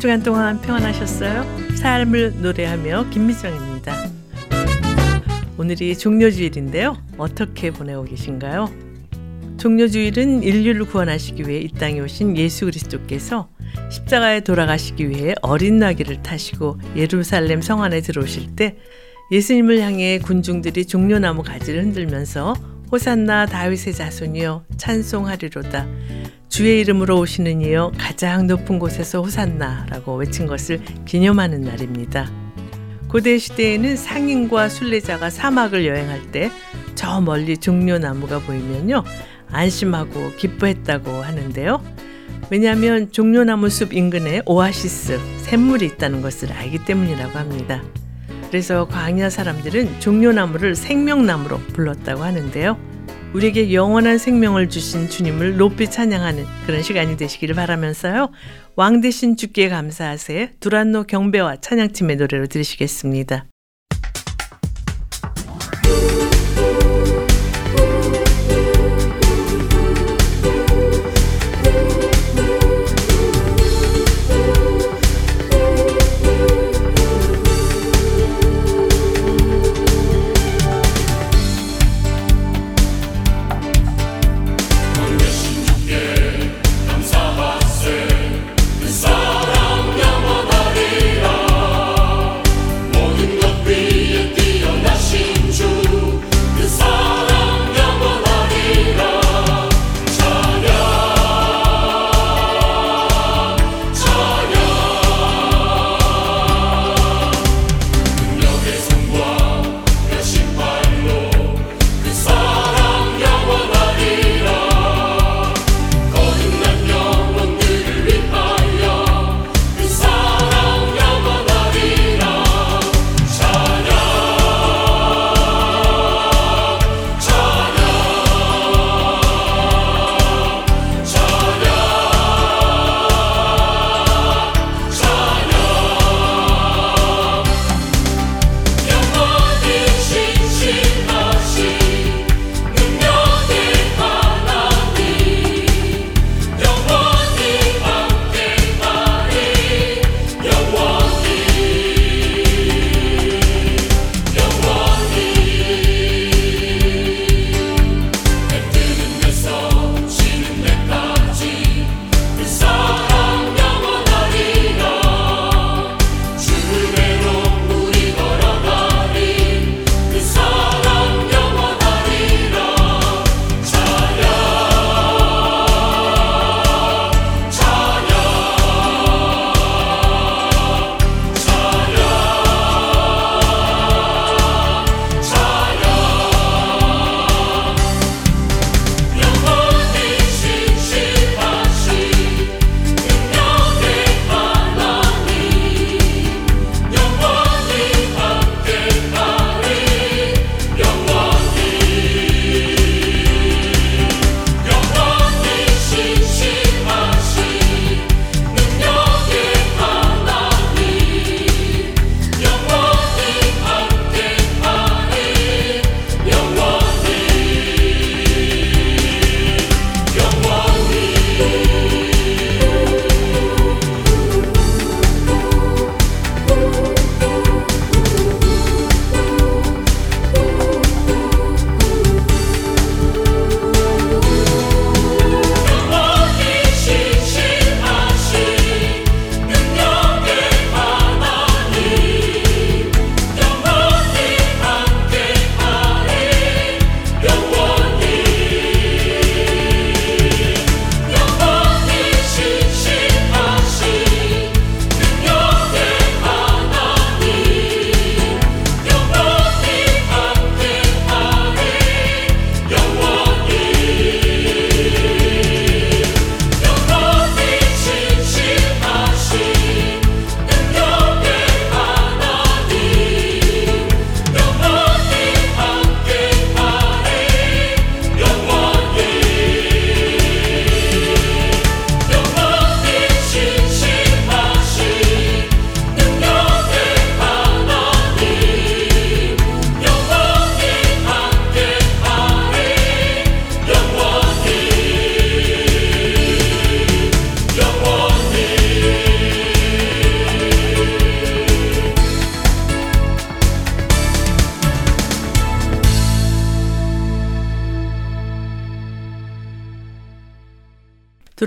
한 주간 동안 평안하셨어요? 삶을 노래하며 김미정입니다. 오늘이 종료주일인데요. 어떻게 보내고 계신가요? 종료주일은 인류를 구원하시기 위해 이 땅에 오신 예수 그리스도께서 십자가에 돌아가시기 위해 어린 나귀를 타시고 예루살렘 성 안에 들어오실 때 예수님을 향해 군중들이 종려나무 가지를 흔들면서 호산나 다윗의 자손이여 찬송하리로다 주의 이름으로 오시는 이여 가장 높은 곳에서 호산나라고 외친 것을 기념하는 날입니다. 고대 시대에는 상인과 순례자가 사막을 여행할 때 저 멀리 종려나무가 보이면요 안심하고 기뻐했다고 하는데요. 왜냐하면 종려나무 숲 인근에 오아시스 샘물이 있다는 것을 알기 때문이라고 합니다. 그래서 광야 사람들은 종려나무를 생명나무로 불렀다고 하는데요. 우리에게 영원한 생명을 주신 주님을 높이 찬양하는 그런 시간이 되시기를 바라면서요. 왕 대신 주께 감사하세 두란노 경배와 찬양팀의 노래로 들으시겠습니다.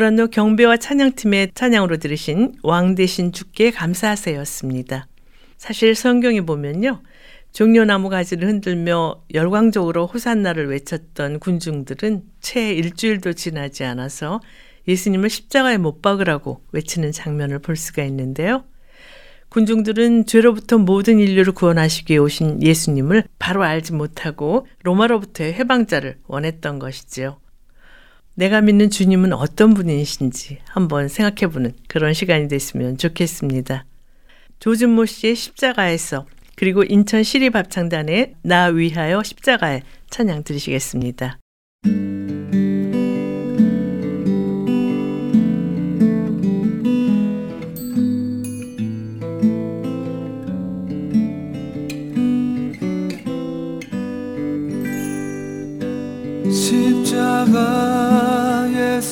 두란노 경배와 찬양팀의 찬양으로 들으신 왕 대신 주께 감사하세였습니다. 사실 성경에 보면요. 종려나무 가지를 흔들며 열광적으로 호산나를 외쳤던 군중들은 채 일주일도 지나지 않아서 예수님을 십자가에 못 박으라고 외치는 장면을 볼 수가 있는데요. 군중들은 죄로부터 모든 인류를 구원하시기 오신 예수님을 바로 알지 못하고 로마로부터의 해방자를 원했던 것이지요. 내가 믿는 주님은 어떤 분이신지 한번 생각해보는 그런 시간이 됐으면 좋겠습니다. 조준모 씨의 십자가에서 그리고 인천 시립합창단의 나 위하여 십자가에 찬양 들으시겠습니다.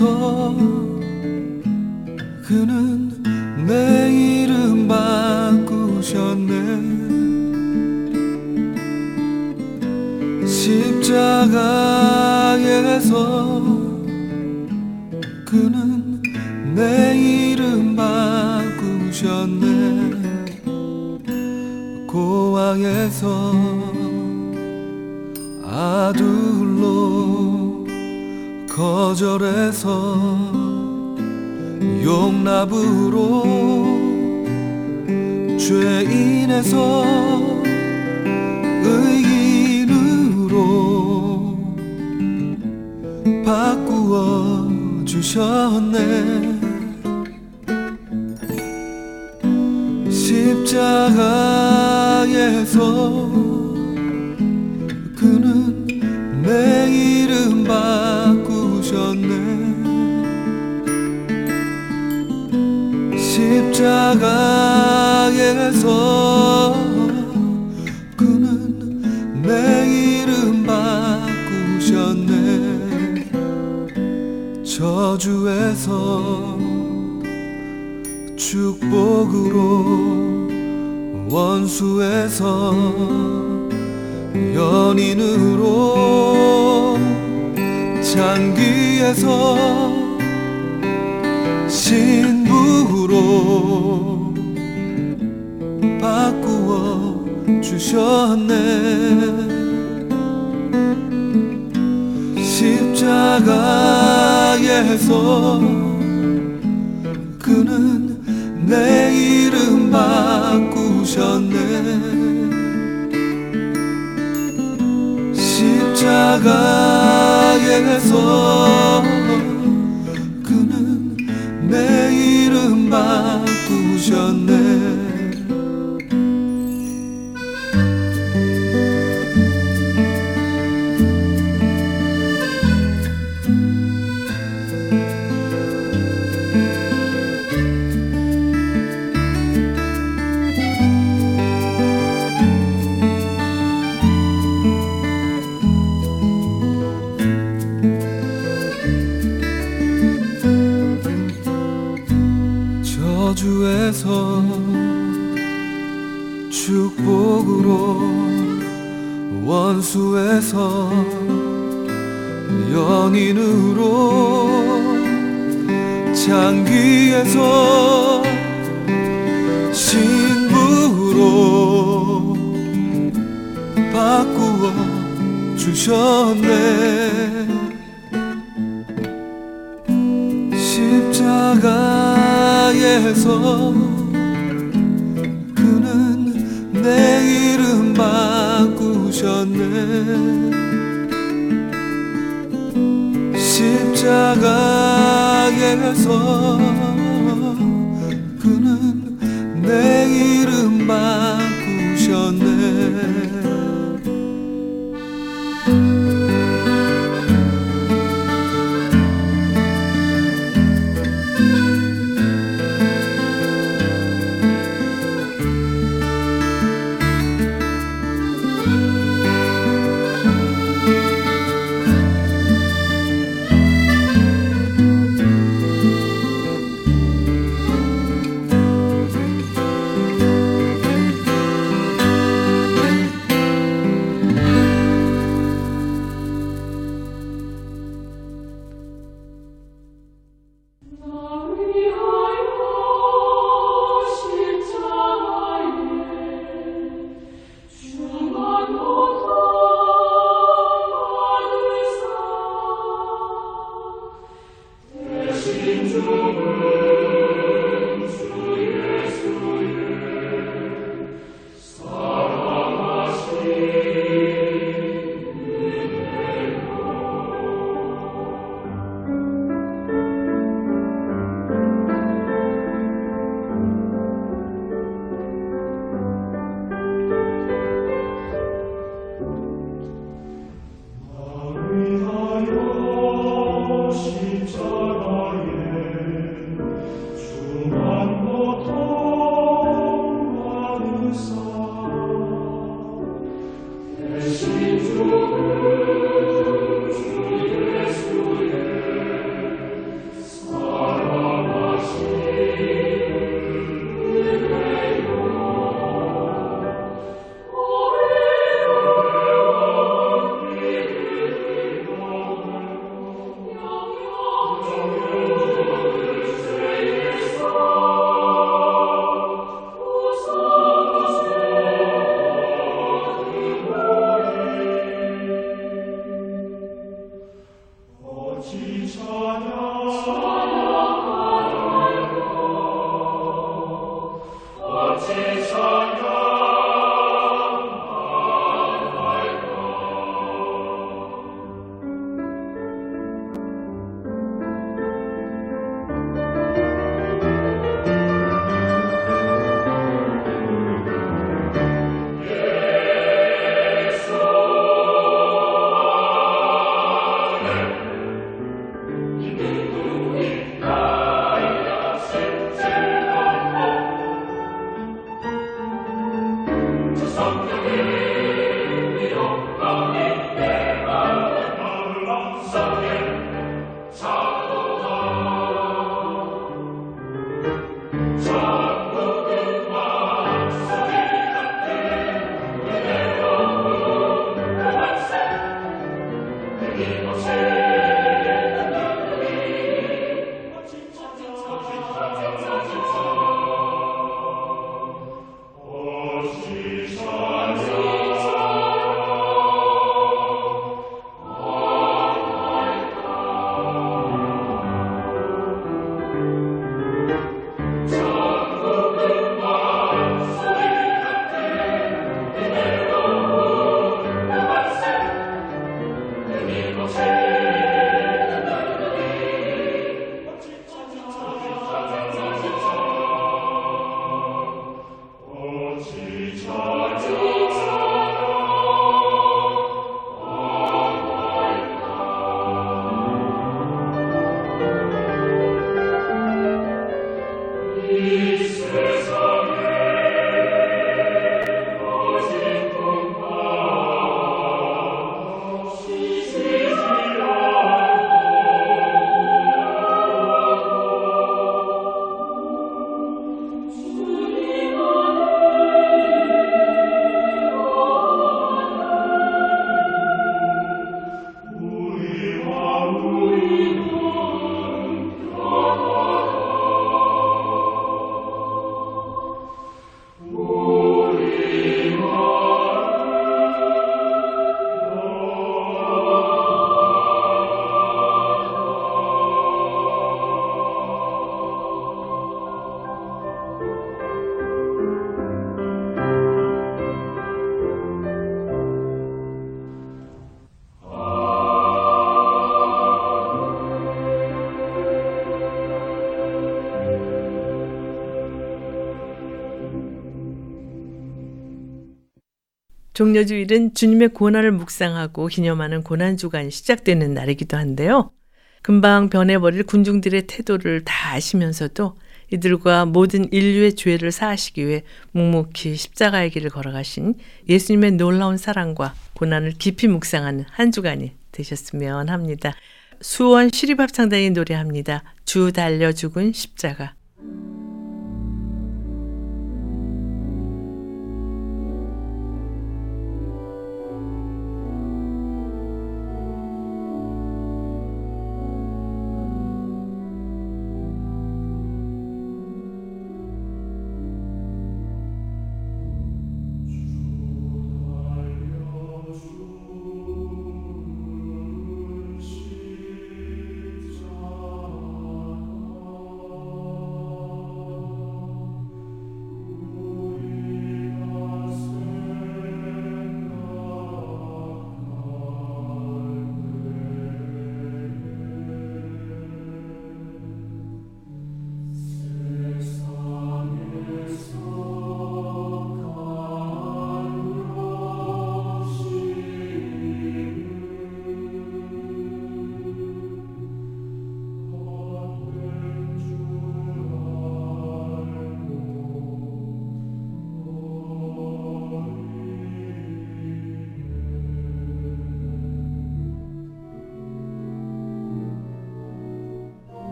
십자가에서 그는 내 이름 바꾸셨네. 십자가에서 그는 내 이름 바꾸셨네. 고아에서 아들로 거절해서 용납으로 죄인에서 의인으로 바꾸어 주셨네. 십자가에서 그는 내 이름 바 꾸셨네. 십자가에서 그는 내 이름 바꾸셨네. 저주에서 축복으로 원수에서 연인으로 장기에서 신부로 바꾸어 주셨네. 십자가에서 그는 내 이름 바꾸셨네 십자가에서 그는 내 이름 바꾸셨네 원수에서 연인으로 장기에서 신부로 바꾸어 주셨네. 십자가에서 바꾸셨네 십자가에서 그는 내 이름 바 종려주일은 주님의 고난을 묵상하고 기념하는 고난주간이 시작되는 날이기도 한데요. 금방 변해버릴 군중들의 태도를 다 아시면서도 이들과 모든 인류의 죄를 사하시기 위해 묵묵히 십자가의 길을 걸어가신 예수님의 놀라운 사랑과 고난을 깊이 묵상하는 한 주간이 되셨으면 합니다. 수원 시립합창단이 노래합니다. 주 달려 죽은 십자가.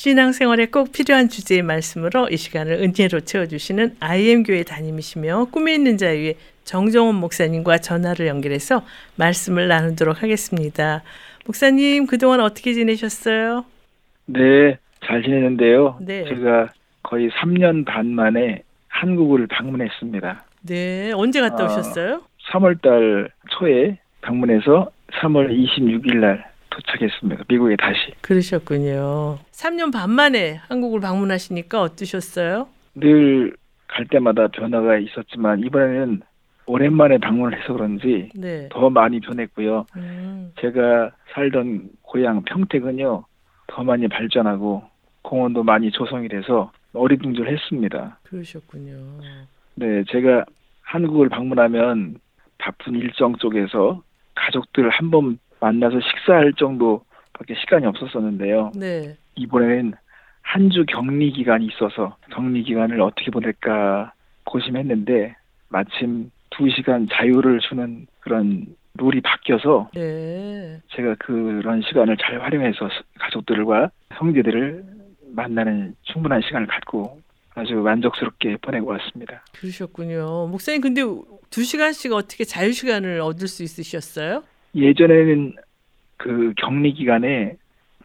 신앙생활에 꼭 필요한 주제의 말씀으로 이 시간을 은혜로 채워주시는 IM교회 담임이시며 꿈에 있는 자유의 정정원 목사님과 전화를 연결해서 말씀을 나누도록 하겠습니다. 목사님 그동안 어떻게 지내셨어요? 네, 잘 지내는데요. 네. 제가 거의 3년 반 만에 한국을 방문했습니다. 네, 언제 갔다 아. 오셨어요? 3월 달 초에 방문해서 3월 26일 날 도착했습니다. 미국에 다시. 그러셨군요. 3년 반 만에 한국을 방문하시니까 어떠셨어요? 늘 갈 때마다 변화가 있었지만 이번에는 오랜만에 방문을 해서 그런지 네. 더 많이 변했고요. 음, 제가 살던 고향 평택은요. 더 많이 발전하고 공원도 많이 조성이 돼서 어리둥절했습니다. 그러셨군요. 네, 제가 한국을 방문하면 바쁜 일정 쪽에서 가족들 한 번 만나서 식사할 정도밖에 시간이 없었었는데요. 네. 이번에는 한 주 격리 기간이 있어서 격리 기간을 어떻게 보낼까 고심했는데 마침 두 시간 자유를 주는 그런 룰이 바뀌어서 네. 제가 그런 시간을 잘 활용해서 스- 가족들과 형제들을 만나는 충분한 시간을 갖고 아주 만족스럽게 보내고 왔습니다. 그러셨군요. 목사님 근데 두 시간씩 어떻게 자유 시간을 얻을 수 있으셨어요? 예전에는 그 격리 기간에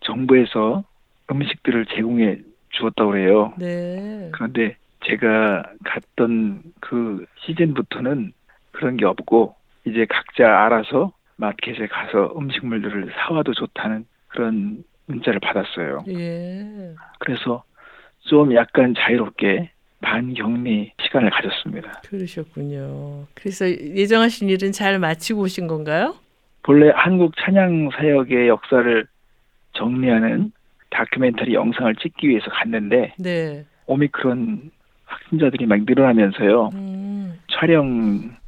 정부에서 음식들을 제공해 주었다고 그래요. 네. 그런데 제가 갔던 그 시즌부터는 그런 게 없고 이제 각자 알아서 마켓에 가서 음식물들을 사와도 좋다는 그런 문자를 받았어요. 예. 그래서 좀 약간 자유롭게 반격리 시간을 가졌습니다. 그러셨군요. 그래서 예정하신 일은 잘 마치고 오신 건가요? 본래 한국 찬양 사역의 역사를 정리하는 다큐멘터리 영상을 찍기 위해서 갔는데 네. 오미크론 확진자들이 막 늘어나면서요. 음, 촬영하시는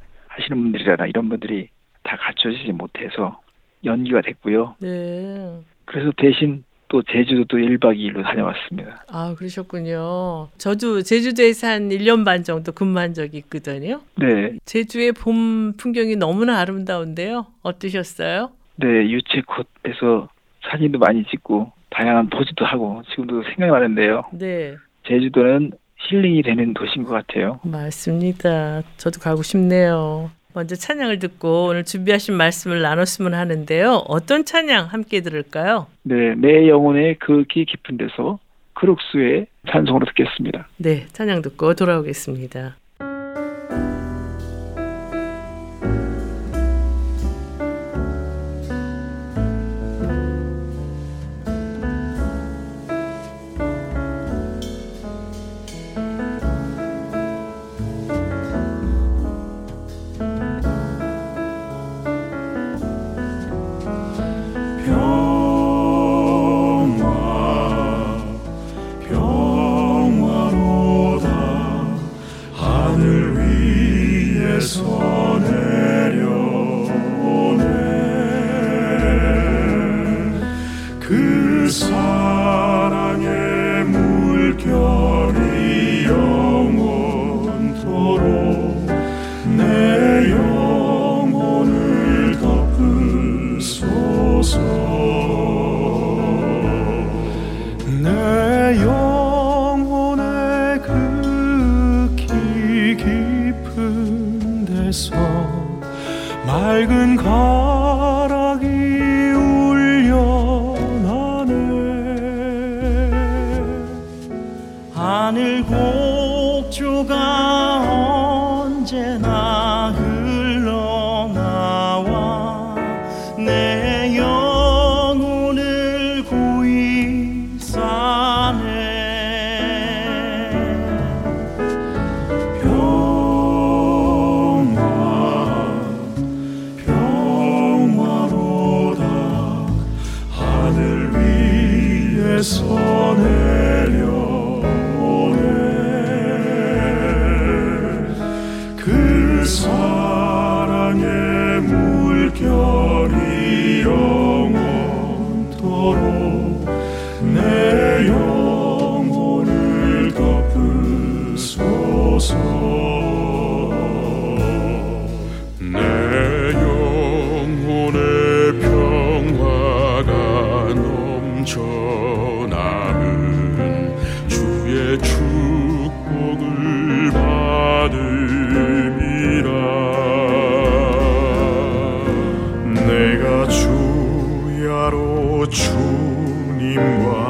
분들이나 이런 분들이 다 갖춰지지 못해서 연기가 됐고요. 네. 그래서 대신 또 제주도도 1박 2일로 다녀왔습니다. 아, 그러셨군요. 저도 제주도에서 한 1년 반 정도 근무한 적이 있거든요. 네, 제주의 봄 풍경이 너무나 아름다운데요. 어떠셨어요? 네 유채꽃에서 사진도 많이 찍고 다양한 포즈도 하고 지금도 생각이 나는데요. 네. 제주도는 힐링이 되는 도시인 것 같아요. 맞습니다. 저도 가고 싶네요. 먼저 찬양을 듣고 오늘 준비하신 말씀을 나눴으면 하는데요. 어떤 찬양 함께 들을까요? 네, 내 영혼의 그 기 깊은 데서 크룩스의 찬송으로 듣겠습니다. 네, 찬양 듣고 돌아오겠습니다. 넘쳐나는 주의 축복을 받음이라. 내가 주야로 주님과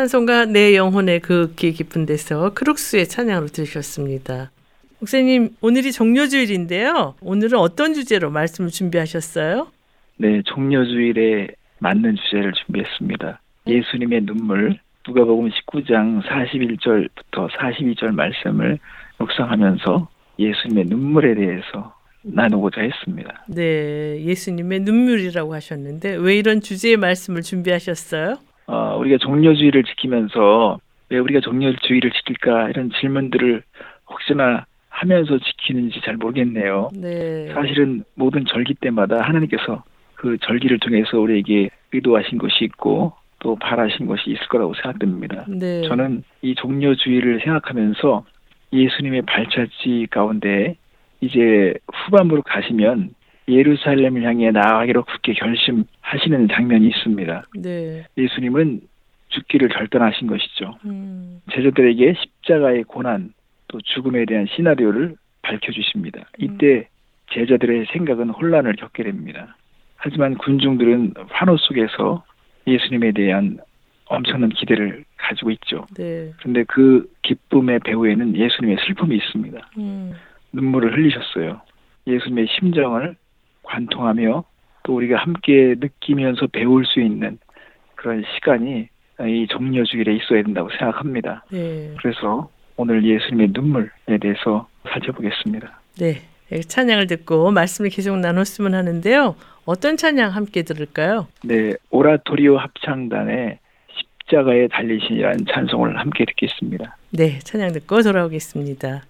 찬송가 내 영혼의 극히 깊은 데서 크룩스의 찬양으로 들으셨습니다. 목사님, 오늘이 종료주일인데요. 오늘은 어떤 주제로 말씀을 준비하셨어요? 네, 종려주일에 맞는 주제를 준비했습니다. 예수님의 눈물, 누가복음 19장 41절부터 42절 말씀을 묵상하면서 예수님의 눈물에 대해서 나누고자 했습니다. 네, 예수님의 눈물이라고 하셨는데 왜 이런 주제의 말씀을 준비하셨어요? 어, 우리가 종려주의를 지키면서 왜 우리가 종려주의를 지킬까 이런 질문들을 혹시나 하면서 지키는지 잘 모르겠네요. 네. 사실은 모든 절기 때마다 하나님께서 그 절기를 통해서 우리에게 의도하신 것이 있고 또 바라신 것이 있을 거라고 생각됩니다. 네. 저는 이 종려주의를 생각하면서 예수님의 발자취 가운데 이제 후반부로 가시면 예루살렘을 향해 나아가기로 굳게 결심하시는 장면이 있습니다. 네. 예수님은 죽기를 결단하신 것이죠. 음, 제자들에게 십자가의 고난 또 죽음에 대한 시나리오를 밝혀주십니다. 이때 제자들의 생각은 혼란을 겪게 됩니다. 하지만 군중들은 환호 속에서 예수님에 대한 엄청난 기대를 가지고 있죠. 네. 그런데 그 기쁨의 배후에는 예수님의 슬픔이 있습니다. 음, 눈물을 흘리셨어요. 예수님의 심정을 관통하며 또 우리가 함께 느끼면서 배울 수 있는 그런 시간이 이 정려주일에 있어야 된다고 생각합니다. 네. 그래서 오늘 예수님의 눈물에 대해서 살펴보겠습니다. 네. 찬양을 듣고 말씀을 계속 나눴으면 하는데요. 어떤 찬양 함께 들을까요? 네, 오라토리오 합창단의 십자가에 달리신이라는 찬송을 함께 듣겠습니다. 네, 찬양 듣고 돌아오겠습니다.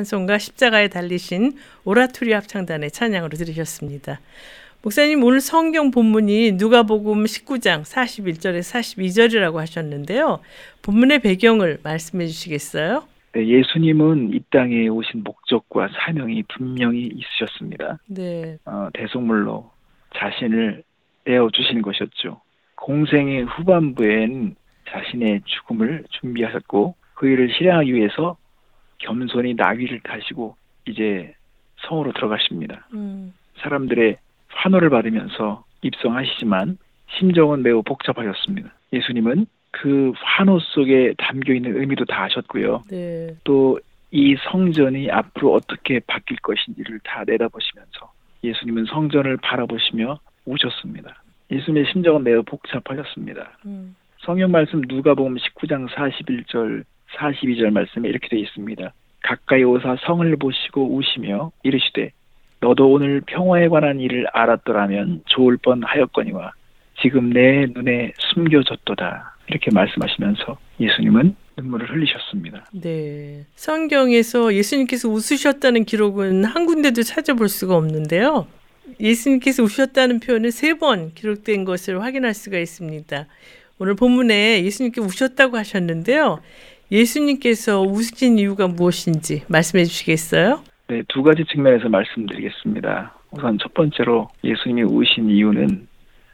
찬송가 십자가에 달리신 오라토리 합창단의 찬양으로 들으셨습니다. 목사님 오늘 성경 본문이 누가복음 19장 41절에 42절이라고 하셨는데요. 본문의 배경을 말씀해 주시겠어요? 네, 예수님은 이 땅에 오신 목적과 사명이 분명히 있으셨습니다. 네. 어, 대속물로 자신을 내어 주신 것이었죠. 공생의 후반부엔 자신의 죽음을 준비하셨고 그 일을 실행하기 위해서 겸손히 나귀를 타시고 이제 성으로 들어가십니다. 음. 사람들의 환호를 받으면서 입성하시지만 심정은 매우 복잡하셨습니다. 예수님은 그 환호 속에 담겨 있는 의미도 다 아셨고요. 네. 또이 성전이 앞으로 어떻게 바뀔 것인지를 다 내다보시면서 예수님은 성전을 바라보시며 우셨습니다. 예수님의 심정은 매우 복잡하셨습니다. 음. 성경 말씀 누가복음 19장 41절 42절 말씀에 이렇게 되어 있습니다. 가까이 오사 성을 보시고 우시며 이르시되 너도 오늘 평화에 관한 일을 알았더라면 좋을 뻔 하였거니와 지금 내 눈에 숨겨졌도다. 이렇게 말씀하시면서 예수님은 눈물을 흘리셨습니다. 네. 성경에서 예수님께서 웃으셨다는 기록은 한 군데도 찾아볼 수가 없는데요. 예수님께서 우셨다는 표현은 세 번 기록된 것을 확인할 수가 있습니다. 오늘 본문에 예수님께 우셨다고 하셨는데요. 예수님께서 우신 이유가 무엇인지 말씀해 주시겠어요? 네, 두 가지 측면에서 말씀드리겠습니다. 우선 첫 번째로 예수님이 우신 이유는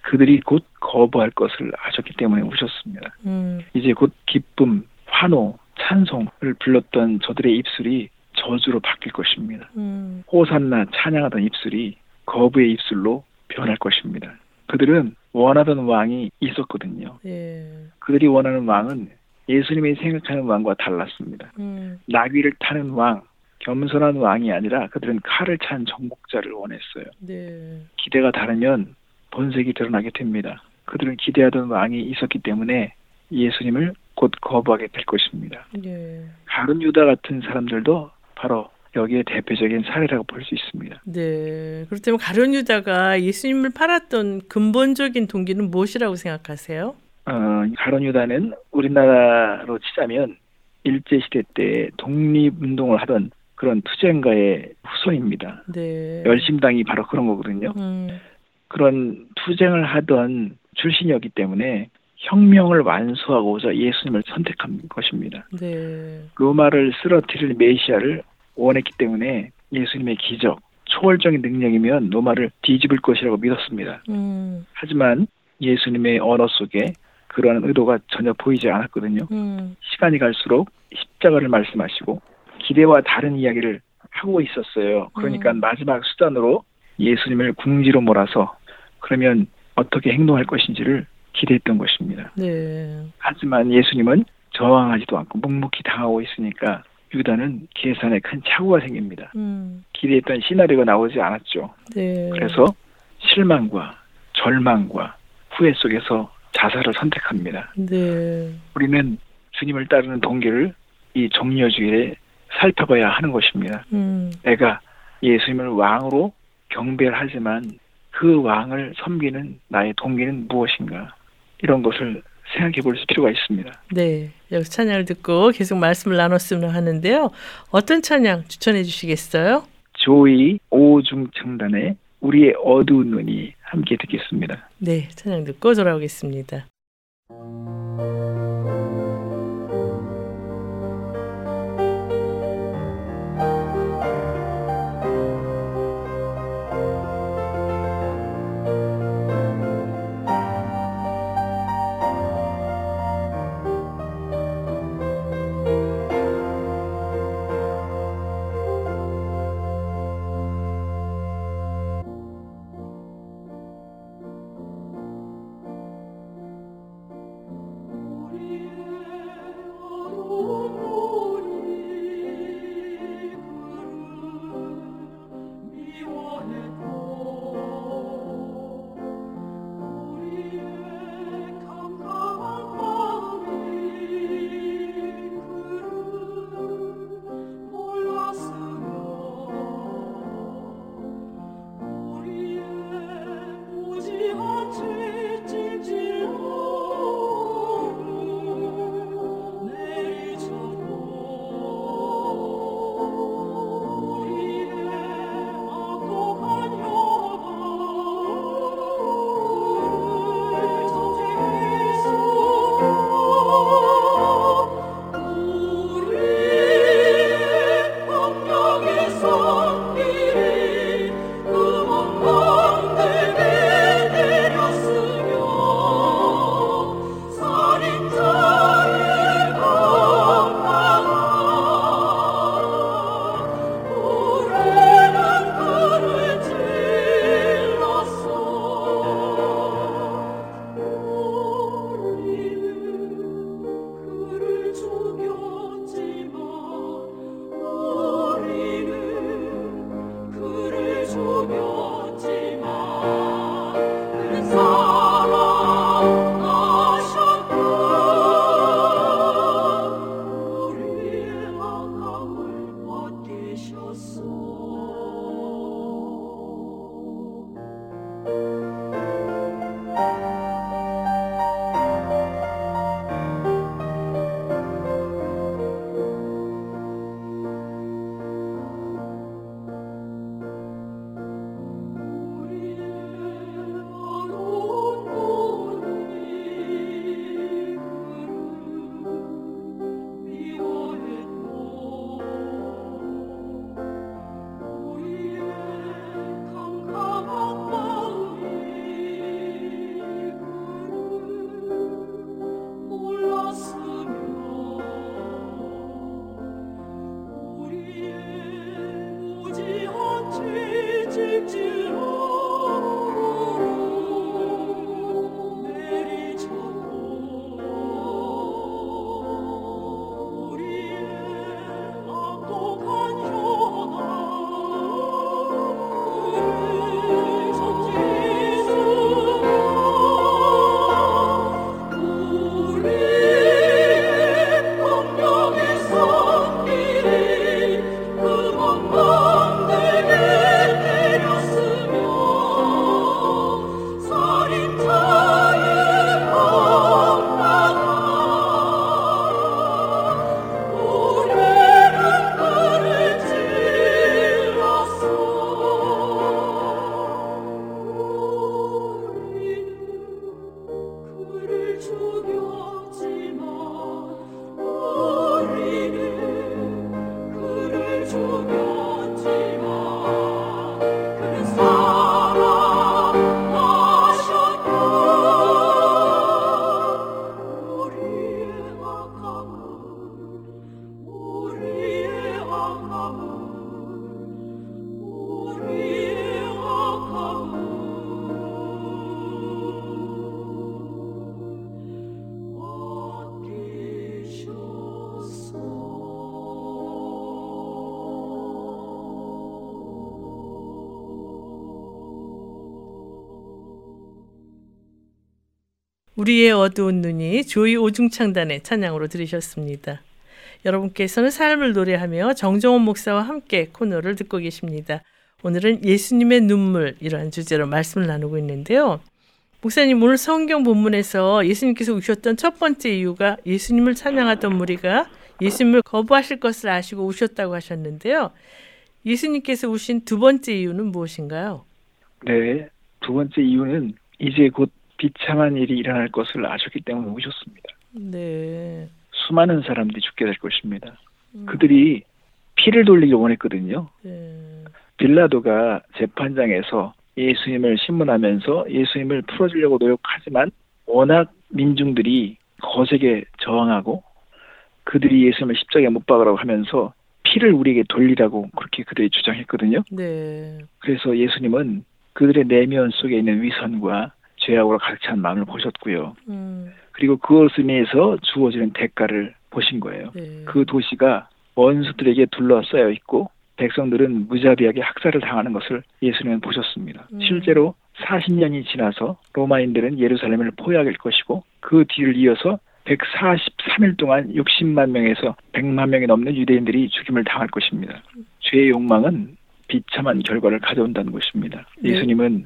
그들이 곧 거부할 것을 아셨기 때문에 우셨습니다. 음, 이제 곧 기쁨, 환호, 찬송을 불렀던 저들의 입술이 저주로 바뀔 것입니다. 음, 호산나 찬양하던 입술이 거부의 입술로 변할 것입니다. 그들은 원하던 왕이 있었거든요. 예, 그들이 원하는 왕은 예수님이 생각하는 왕과 달랐습니다. 음, 나귀를 타는 왕, 겸손한 왕이 아니라 그들은 칼을 찬 정복자를 원했어요. 네, 기대가 다르면 본색이 드러나게 됩니다. 그들은 기대하던 왕이 있었기 때문에 예수님을 곧 거부하게 될 것입니다. 예, 가룟 유다 같은 사람들도 바로 여기에 대표적인 사례라고 볼 수 있습니다. 네. 그렇다면 가룟 유다가 예수님을 팔았던 근본적인 동기는 무엇이라고 생각하세요? 어, 가룟 유다는 우리나라로 치자면 일제 시대 때 독립운동을 하던 그런 투쟁가의 후손입니다. 네. 열심당이 바로 그런 거거든요. 음, 그런 투쟁을 하던 출신이었기 때문에 혁명을 완수하고자 예수님을 선택한 것입니다. 네. 로마를 쓰러뜨릴 메시아를 원했기 때문에 예수님의 기적, 초월적인 능력이면 로마를 뒤집을 것이라고 믿었습니다. 음, 하지만 예수님의 언어 속에 그러한 의도가 전혀 보이지 않았거든요. 음, 시간이 갈수록 십자가를 말씀하시고 기대와 다른 이야기를 하고 있었어요. 그러니까 음. 마지막 수단으로 예수님을 궁지로 몰아서 그러면 어떻게 행동할 것인지를 기대했던 것입니다. 네. 하지만 예수님은 저항하지도 않고 묵묵히 당하고 있으니까 유다는 계산에 큰 착오가 생깁니다. 음, 기대했던 시나리오가 나오지 않았죠. 네. 그래서 실망과 절망과 후회 속에서 자살을 선택합니다. 네. 우리는 주님을 따르는 동기를 이 정려주일에 살펴봐야 하는 것입니다. 음, 내가 예수님을 왕으로 경배를 하지만 그 왕을 섬기는 나의 동기는 무엇인가? 이런 것을 생각해 볼 필요가 있습니다. 네. 여기서 찬양을 듣고 계속 말씀을 나눴으면 하는데요. 어떤 찬양 추천해 주시겠어요? 조이 오중창단의 우리의 어두운 눈이 함께 듣겠습니다. 네. 찬양 듣고 돌아오겠습니다. 우리의 어두운 눈이 조이 오중창단의 찬양으로 들으셨습니다. 여러분께서는 삶을 노래하며 정정원 목사와 함께 코너를 듣고 계십니다. 오늘은 예수님의 눈물이라는 주제로 말씀을 나누고 있는데요. 목사님 오늘 성경 본문에서 예수님께서 우셨던 첫 번째 이유가 예수님을 찬양하던 무리가 예수님을 거부하실 것을 아시고 우셨다고 하셨는데요. 예수님께서 우신 두 번째 이유는 무엇인가요? 네, 두 번째 이유는 이제 곧 비참한 일이 일어날 것을 아셨기 때문에 오셨습니다. 네. 수많은 사람들이 죽게 될 것입니다. 음, 그들이 피를 돌리길 원했거든요. 네. 빌라도가 재판장에서 예수님을 신문하면서 예수님을 풀어주려고 노력하지만 워낙 민중들이 거세게 저항하고 그들이 예수님을 십자가에 못 박으라고 하면서 피를 우리에게 돌리라고 그렇게 그들이 주장했거든요. 네. 그래서 예수님은 그들의 내면 속에 있는 위선과 죄악으로 가득 찬 마음을 보셨고요. 음, 그리고 그것을 인해서 주어지는 대가를 보신 거예요. 네. 그 도시가 원수들에게 둘러싸여 있고 백성들은 무자비하게 학살을 당하는 것을 예수님은 보셨습니다. 음. 실제로 40년이 지나서 로마인들은 예루살렘을 포위할 것이고 그 뒤를 이어서 143일 동안 60만 명에서 100만 명이 넘는 유대인들이 죽임을 당할 것입니다. 죄의 욕망은 비참한 결과를 가져온다는 것입니다. 네. 예수님은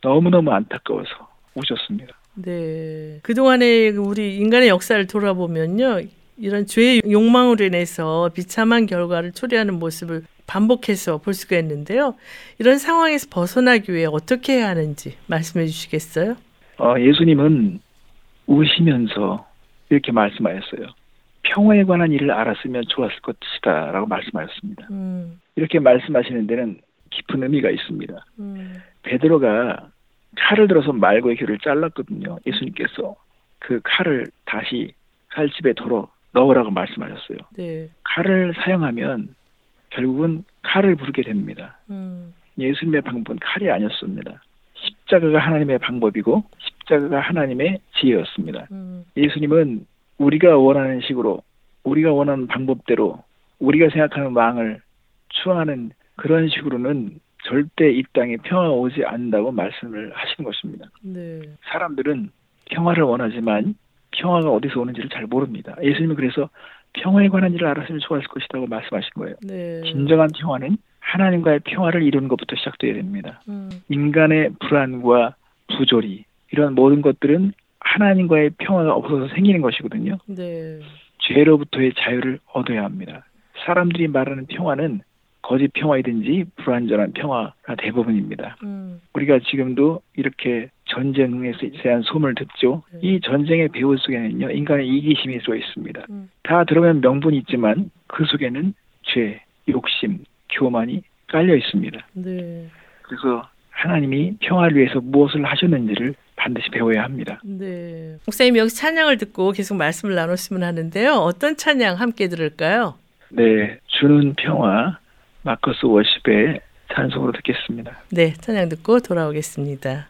너무너무 안타까워서 오셨습니다. 네. 그동안의 우리 인간의 역사를 돌아보면요. 이런 죄의 욕망으로 인해서 비참한 결과를 초래하는 모습을 반복해서 볼 수가 있는데요. 이런 상황에서 벗어나기 위해 어떻게 해야 하는지 말씀해 주시겠어요? 어, 예수님은 우시면서 이렇게 말씀하였어요. 평화에 관한 일을 알았으면 좋았을 것이다 라고 말씀하셨습니다. 음, 이렇게 말씀하시는 데는 깊은 의미가 있습니다. 음, 베드로가 칼을 들어서 말고의 귀를 잘랐거든요. 예수님께서 그 칼을 다시 칼집에 덜어 넣으라고 말씀하셨어요. 네. 칼을 사용하면 결국은 칼을 부르게 됩니다. 음, 예수님의 방법은 칼이 아니었습니다. 십자가가 하나님의 방법이고 십자가가 하나님의 지혜였습니다. 음, 예수님은 우리가 원하는 식으로 우리가 원하는 방법대로 우리가 생각하는 왕을 추앙하는 그런 식으로는 절대 이 땅에 평화가 오지 않는다고 말씀을 하시는 것입니다. 네. 사람들은 평화를 원하지만 평화가 어디서 오는지를 잘 모릅니다. 예수님은 그래서 평화에 관한 일을 알았으면 좋았을 것이라고 말씀하신 거예요. 네. 진정한 평화는 하나님과의 평화를 이루는 것부터 시작돼야 됩니다. 음, 인간의 불안과 부조리 이런 모든 것들은 하나님과의 평화가 없어서 생기는 것이거든요. 네. 죄로부터의 자유를 얻어야 합니다. 사람들이 말하는 평화는 거짓 평화이든지 불완전한 평화가 대부분입니다. 음, 우리가 지금도 이렇게 전쟁에 대한 소문을 듣죠. 네. 이 전쟁의 배후 속에는요, 인간의 이기심이 들어 있습니다. 음. 다 들어가면 명분이 있지만 그 속에는 죄, 욕심, 교만이 깔려 있습니다. 네. 그래서 하나님이 평화를 위해서 무엇을 하셨는지를 반드시 배워야 합니다. 네. 목사님 여기 찬양을 듣고 계속 말씀을 나눴으면 하는데요. 어떤 찬양 함께 들을까요? 네, 주는 평화 마커스 워십의 찬송으로 듣겠습니다. 네, 찬양 듣고 돌아오겠습니다.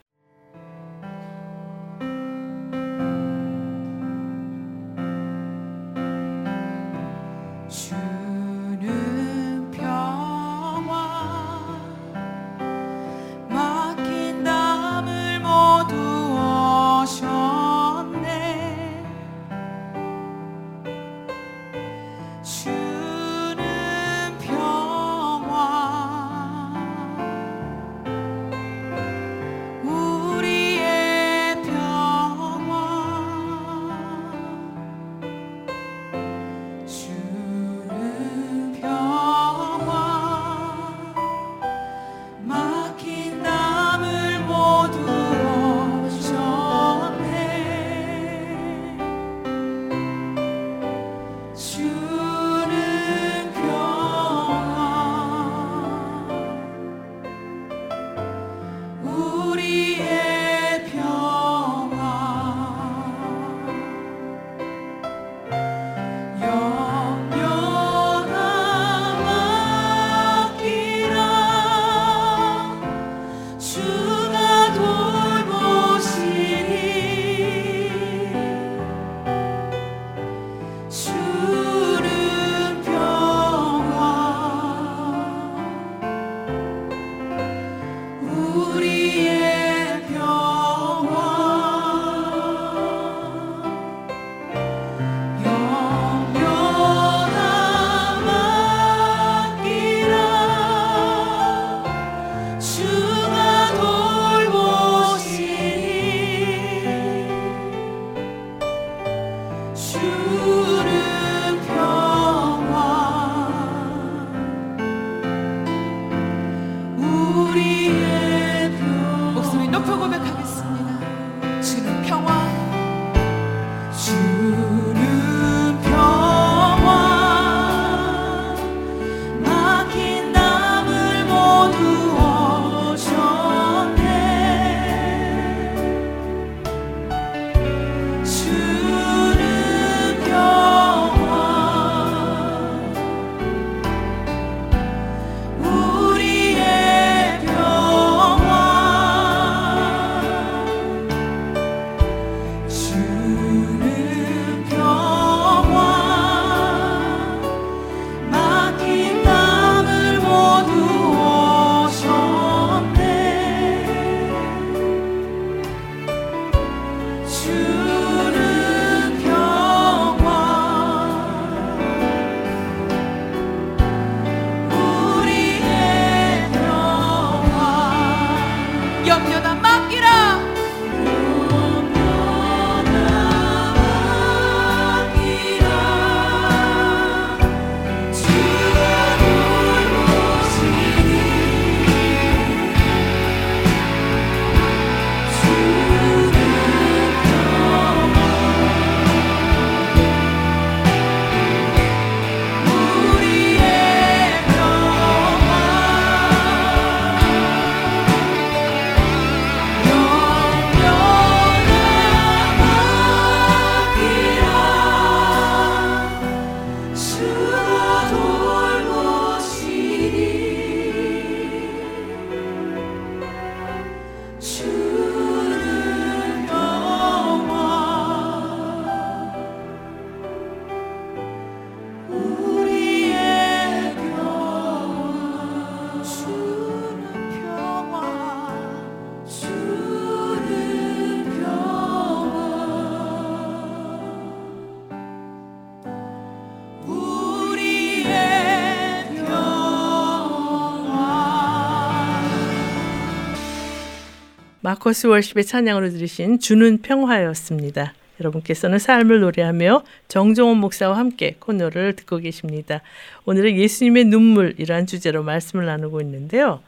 마커스 월십의 찬양으로 들으신 주는 평화였습니다. 여러분께서는 삶을 노래하며 정종원 목사와 함께 코너를 듣고 계십니다. 오늘은 예수님의 눈물이란 주제로 말씀을 나누고 있는데요.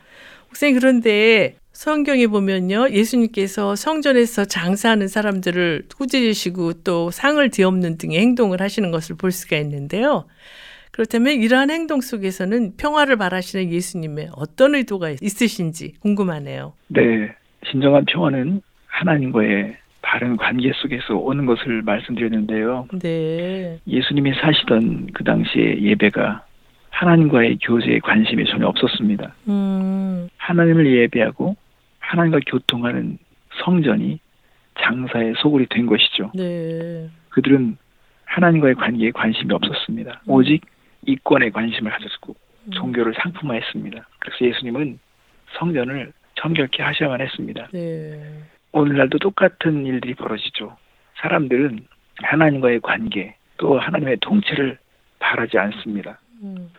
목사님 그런데 성경에 보면요. 예수님께서 성전에서 장사하는 사람들을 꾸짖으시고 또 상을 뒤엎는 등의 행동을 하시는 것을 볼 수가 있는데요. 그렇다면 이러한 행동 속에서는 평화를 바라시는 예수님의 어떤 의도가 있으신지 궁금하네요. 네, 진정한 평화는 하나님과의 바른 관계 속에서 오는 것을 말씀드렸는데요. 네. 예수님이 사시던 그 당시의 예배가 하나님과의 교제에 관심이 전혀 없었습니다. 음, 하나님을 예배하고 하나님과 교통하는 성전이 장사의 소굴이 된 것이죠. 네. 그들은 하나님과의 관계에 관심이 없었습니다. 오직 이권에 관심을 가졌고 종교를 상품화했습니다. 그래서 예수님은 성전을 정결케 하셔야만 했습니다. 네. 오늘날도 똑같은 일들이 벌어지죠. 사람들은 하나님과의 관계 또 하나님의 통치를 바라지 않습니다. 음,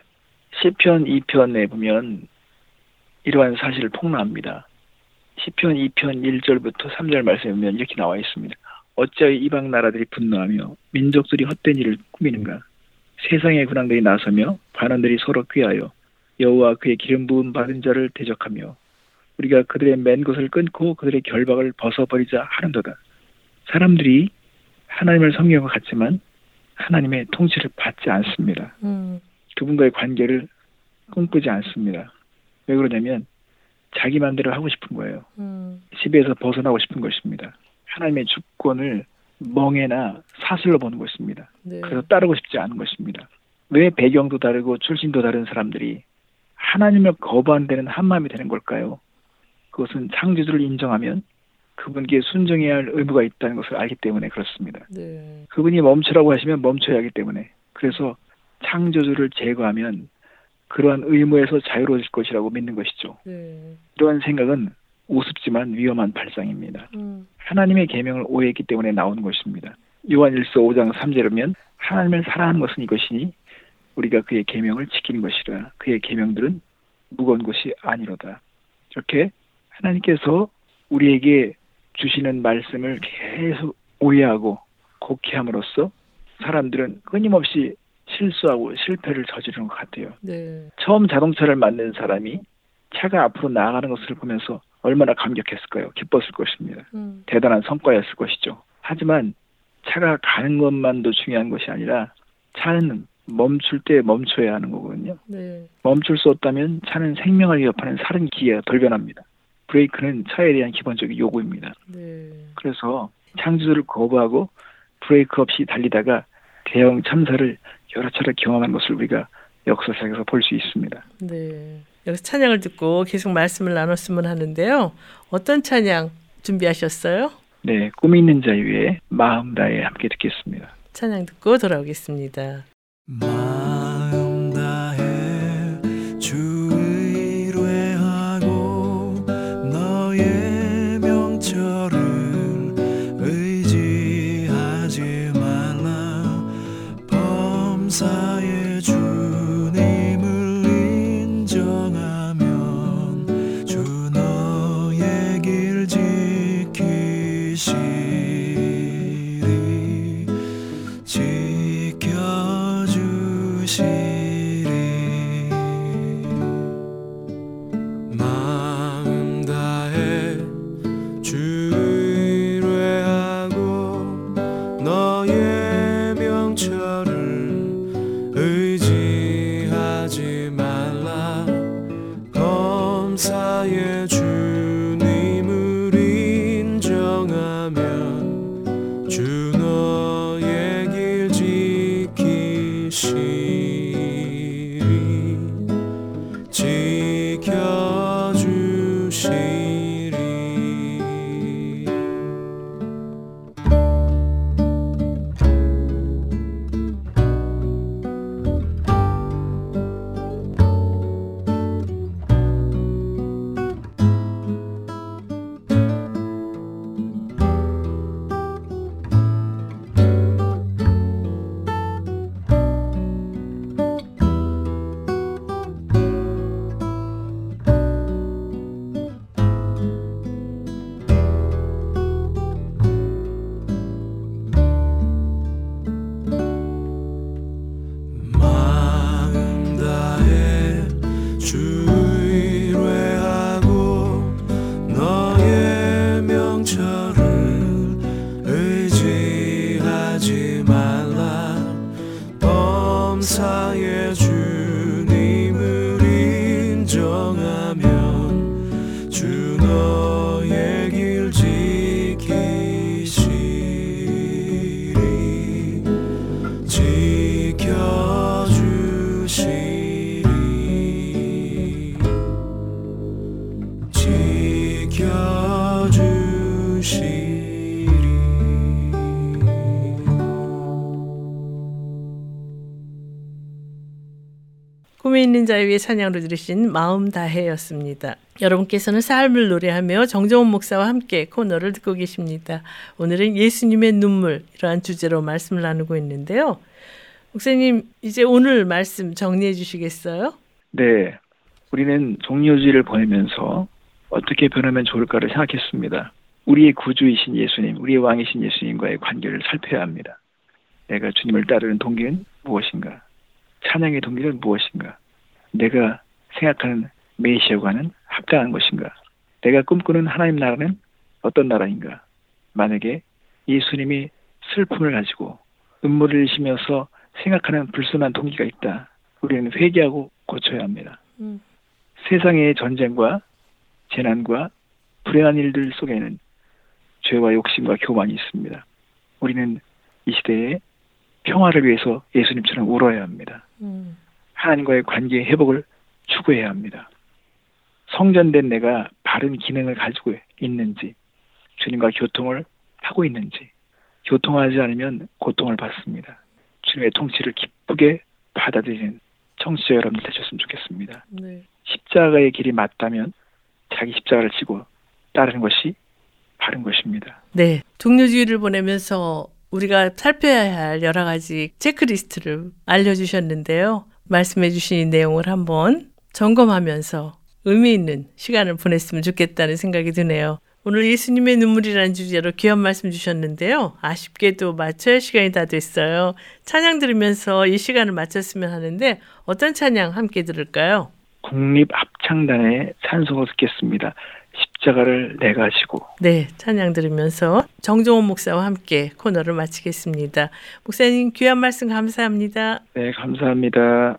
시편 2편에 보면 이러한 사실을 폭로합니다. 시편 2편 1절부터 3절 말씀에 보면 이렇게 나와 있습니다. 어찌하여 이방 나라들이 분노하며 민족들이 헛된 일을 꾸미는가? 세상의 군왕들이 나서며 반원들이 서로 꾀하여 여호와 그의 기름 부음 받은 자를 대적하며 우리가 그들의 맨 것을 끊고 그들의 결박을 벗어버리자 하는도다. 사람들이 하나님을 섬기는 것 같지만 하나님의 통치를 받지 않습니다. 음, 그분과의 관계를 꿈꾸지 않습니다. 왜 그러냐면 자기 마음대로 하고 싶은 거예요. 음, 시비에서 벗어나고 싶은 것입니다. 하나님의 주권을 멍해나 사슬로 보는 것입니다. 네. 그래서 따르고 싶지 않은 것입니다. 왜 배경도 다르고 출신도 다른 사람들이 하나님을 거부한다는 한마음이 되는 걸까요? 그것은 창조주를 인정하면 그분께 순종해야 할 의무가 있다는 것을 알기 때문에 그렇습니다. 네. 그분이 멈추라고 하시면 멈춰야 하기 때문에 그래서 창조주를 제거하면 그러한 의무에서 자유로워질 것이라고 믿는 것이죠. 네. 이러한 생각은 우습지만 위험한 발상입니다. 음, 하나님의 계명을 오해했기 때문에 나오는 것입니다. 요한 1서 5장 3절에 보면 하나님을 사랑하는 것은 이것이니 우리가 그의 계명을 지키는 것이라 그의 계명들은 무거운 것이 아니로다. 이렇게 하나님께서 우리에게 주시는 말씀을 계속 오해하고 곡해함으로써 사람들은 끊임없이 실수하고 실패를 저지르는 것 같아요. 네. 처음 자동차를 만든 사람이 차가 앞으로 나아가는 것을 보면서 얼마나 감격했을까요? 기뻤을 것입니다. 음, 대단한 성과였을 것이죠. 하지만 차가 가는 것만도 중요한 것이 아니라 차는 멈출 때 멈춰야 하는 거거든요. 네. 멈출 수 없다면 차는 생명을 위협하는 살인 기계가 돌변합니다. 브레이크는 차에 대한 기본적인 요구입니다. 네. 그래서 창조주를 거부하고 브레이크 없이 달리다가 대형 참사를 여러 차례 경험한 것을 우리가 역사상에서 볼 수 있습니다. 네. 여기서 찬양을 듣고 계속 말씀을 나눴으면 하는데요. 어떤 찬양 준비하셨어요? 네, 꿈이 있는 자유에 마음 다해 함께 듣겠습니다. 찬양 듣고 돌아오겠습니다. 마 위해 찬양으로 들으신 마음 다해였습니다. 여러분께서는 삶을 노래하며 정정원 목사와 함께 코너를 듣고 계십니다. 오늘은 예수님의 눈물 이러한 주제로 말씀을 나누고 있는데요. 목사님 이제 오늘 말씀 정리해 주시겠어요? 네. 우리는 종료주의를 보내면서 어떻게 변하면 좋을까를 생각했습니다. 우리의 구주이신 예수님, 우리의 왕이신 예수님과의 관계를 살펴야 합니다. 내가 주님을 따르는 동기는 무엇인가? 찬양의 동기는 무엇인가? 내가 생각하는 메시아와는 합당한 것인가? 내가 꿈꾸는 하나님 나라는 어떤 나라인가? 만약에 예수님이 슬픔을 가지고 눈물을 흘리시면서 생각하는 불순한 동기가 있다. 우리는 회개하고 고쳐야 합니다. 음. 세상의 전쟁과 재난과 불행한 일들 속에는 죄와 욕심과 교만이 있습니다. 우리는 이 시대에 평화를 위해서 예수님처럼 울어야 합니다. 음. 하나님과의 관계 회복을 추구해야 합니다. 성전된 내가 바른 기능을 가지고 있는지, 주님과 교통을 하고 있는지, 교통하지 않으면 고통을 받습니다. 주님의 통치를 기쁘게 받아들이는 청취자 여러분들 되셨으면 좋겠습니다. 네. 십자가의 길이 맞다면 자기 십자가를 지고 따르는 것이 바른 것입니다. 네. 종료주의를 보내면서 우리가 살펴야 할 여러 가지 체크리스트를 알려주셨는데요. 말씀해 주신 이 내용을 한번 점검하면서 의미 있는 시간을 보냈으면 좋겠다는 생각이 드네요. 오늘 예수님의 눈물이라는 주제로 귀한 말씀 주셨는데요. 아쉽게도 할 시간이 다 됐어요. 찬양 들으면서 이 시간을 마쳤으면 하는데 어떤 찬양 함께 들을까요? 국립합창단의 찬송을 듣겠습니다. 십자가를 내가 지고 네, 찬양 들으면서 정종원 목사와 함께 코너를 마치겠습니다. 목사님 귀한 말씀 감사합니다. 네 감사합니다.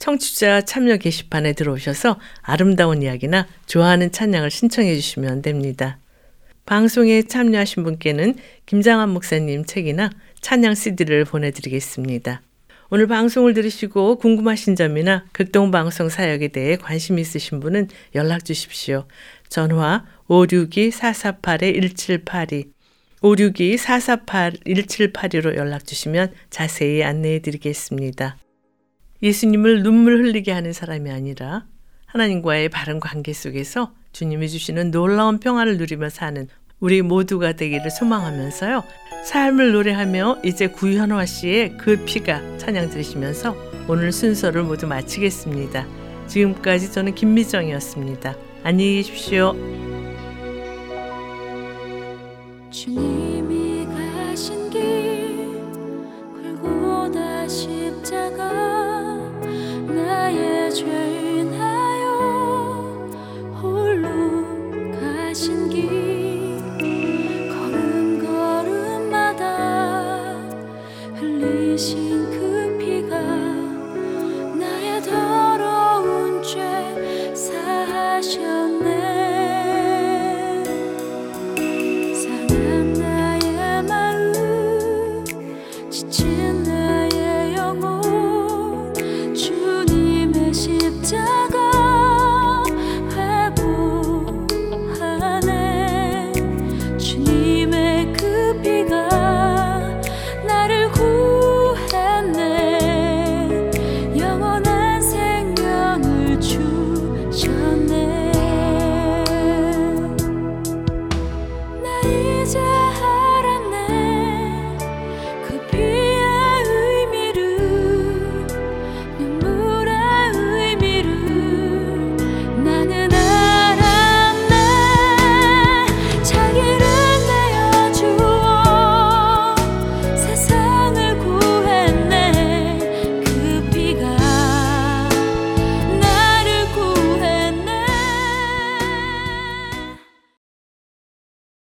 청취자 참여 게시판에 들어오셔서 아름다운 이야기나 좋아하는 찬양을 신청해 주시면 됩니다. 방송에 참여하신 분께는 김장한 목사님 책이나 찬양 CD를 보내드리겠습니다. 오늘 방송을 들으시고 궁금하신 점이나 극동방송 사역에 대해 관심 있으신 분은 연락 주십시오. 전화 562-448-1782 562-448-1782로 연락 주시면 자세히 안내해 드리겠습니다. 예수님을 눈물 흘리게 하는 사람이 아니라 하나님과의 바른 관계 속에서 주님이 주시는 놀라운 평화를 누리며 사는 우리 모두가 되기를 소망하면서요. 삶을 노래하며 이제 구현화 씨의 그 피가 찬양 들으시면서 오늘 순서를 모두 마치겠습니다. 지금까지 저는 김미정이었습니다. 안녕히 계십시오. 주님 나의